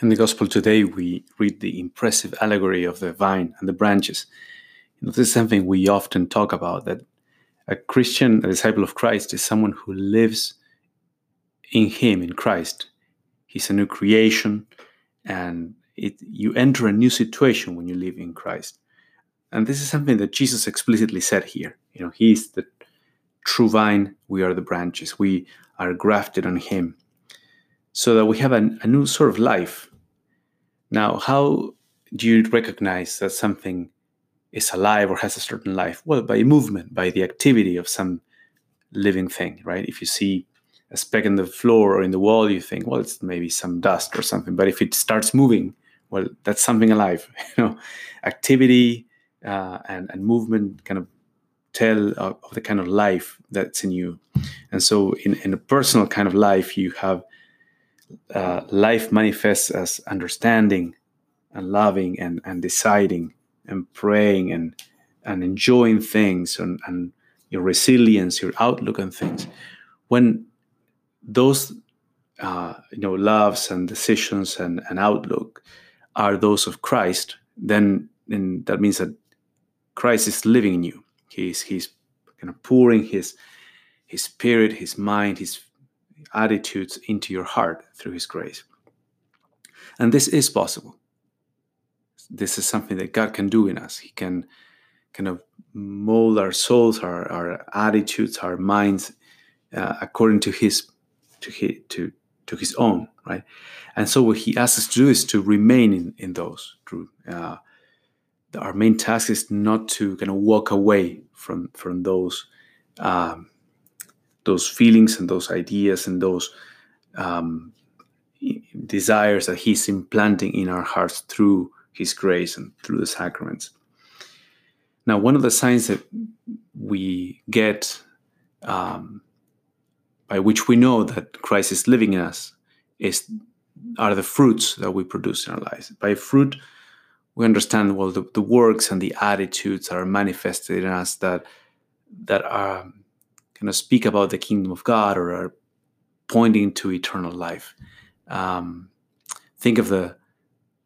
In the Gospel today, we read the impressive allegory of the vine and the branches. You know, this is something we often talk about that a Christian, a disciple of Christ, is someone who lives in Him, in Christ. He's a new creation, and it, you enter a new situation when you live in Christ. And this is something that Jesus explicitly said here. You know, He is the true vine, we are the branches. We are grafted on Him so that we have a, a new sort of life. Now, how do you recognize that something is alive or has a certain life? Well, by movement, by the activity of some living thing, right? If you see a speck in the floor or in the wall, you think, well, it's maybe some dust or something. But if it starts moving, well, that's something alive. You know, activity uh, and and movement kind of tell of, of, the kind of life that's in you. And so, in in a personal kind of life, you have uh, life manifests as understanding and loving and, and deciding and praying and and enjoying things and, and your resilience, your outlook on things. When those uh, you know loves and decisions and, and outlook are those of Christ, then, then that means that Christ is living in you. He's he's kind of pouring his his spirit, his mind, his attitudes into your heart through His grace. And this is possible. This is something that God can do in us. He can kind of mold our souls, our, our attitudes, our minds uh, according to His to His to to His own, right? And so what He asks us to do is to remain in in those. Uh, our main task is not to kind of walk away from from those. Um, those feelings and those ideas and those um, desires that He's implanting in our hearts through His grace and through the sacraments. Now, one of the signs that we get um, by which we know that Christ is living in us is are the fruits that we produce in our lives. By fruit, we understand well the, the works and the attitudes that are manifested in us that that are kind of speak about the kingdom of God or are pointing to eternal life. Um, think of the,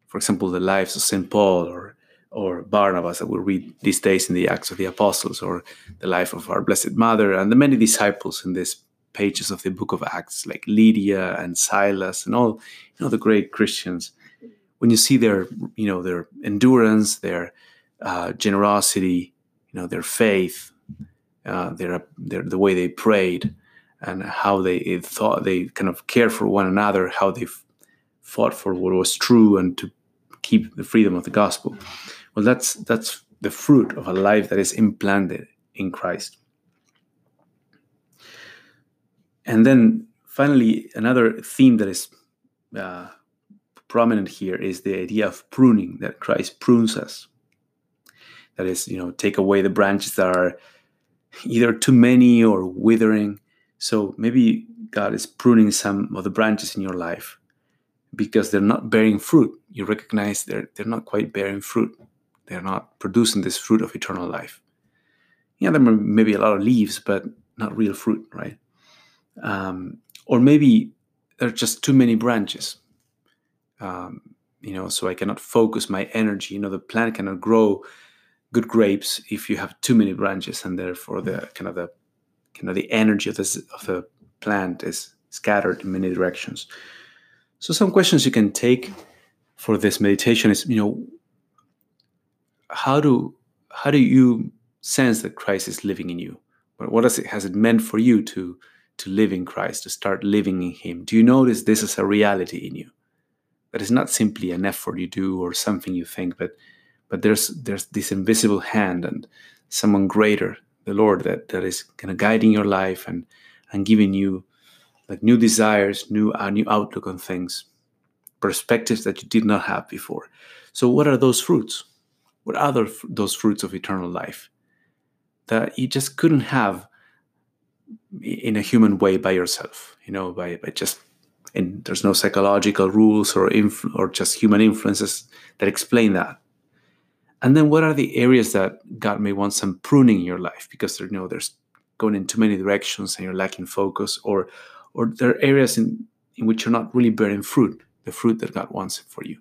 for example, the lives of St. Paul or or Barnabas that we read these days in the Acts of the Apostles, or the life of our Blessed Mother and the many disciples in these pages of the Book of Acts, like Lydia and Silas and all you know the great Christians. When you see their you know their endurance, their uh, generosity, you know their faith, uh, their, their the way they prayed and how they thought they kind of cared for one another, how they fought for what was true and to keep the freedom of the gospel. Well, that's that's the fruit of a life that is implanted in Christ. And then finally, another theme that is uh, prominent here is the idea of pruning, that Christ prunes us. That is, you know, take away the branches that are either too many or withering. So maybe God is pruning some of the branches in your life because they're not bearing fruit. You recognize they're they're not quite bearing fruit. They're not producing this fruit of eternal life. Yeah, there may be a lot of leaves, but not real fruit, right? Um, or maybe there are just too many branches. Um, you know, so I cannot focus my energy. You know, the plant cannot grow good grapes if you have too many branches and therefore the mm. kind of the kind of the energy of this of the plant is scattered in many directions. So some questions you can take for this meditation is you know how do how do you sense that christ is living in you? What does it has it meant for you to to live in christ to start living in him? Do you notice this is a reality in you? That is not simply an effort you do or something you think but but there's there's this invisible hand and someone greater the lord that that is kind of guiding your life and and giving you like new desires new a uh, new outlook on things perspectives that you did not have before. So what are those fruits? What are those fruits of eternal life that you just couldn't have in a human way by yourself you know by, by just and there's no psychological rules or influ- or just human influences that explain that and then what are the areas that God may want some pruning in your life because you know there's going in too many directions and you're lacking focus or or there are areas in, in which you're not really bearing fruit the fruit that God wants for you.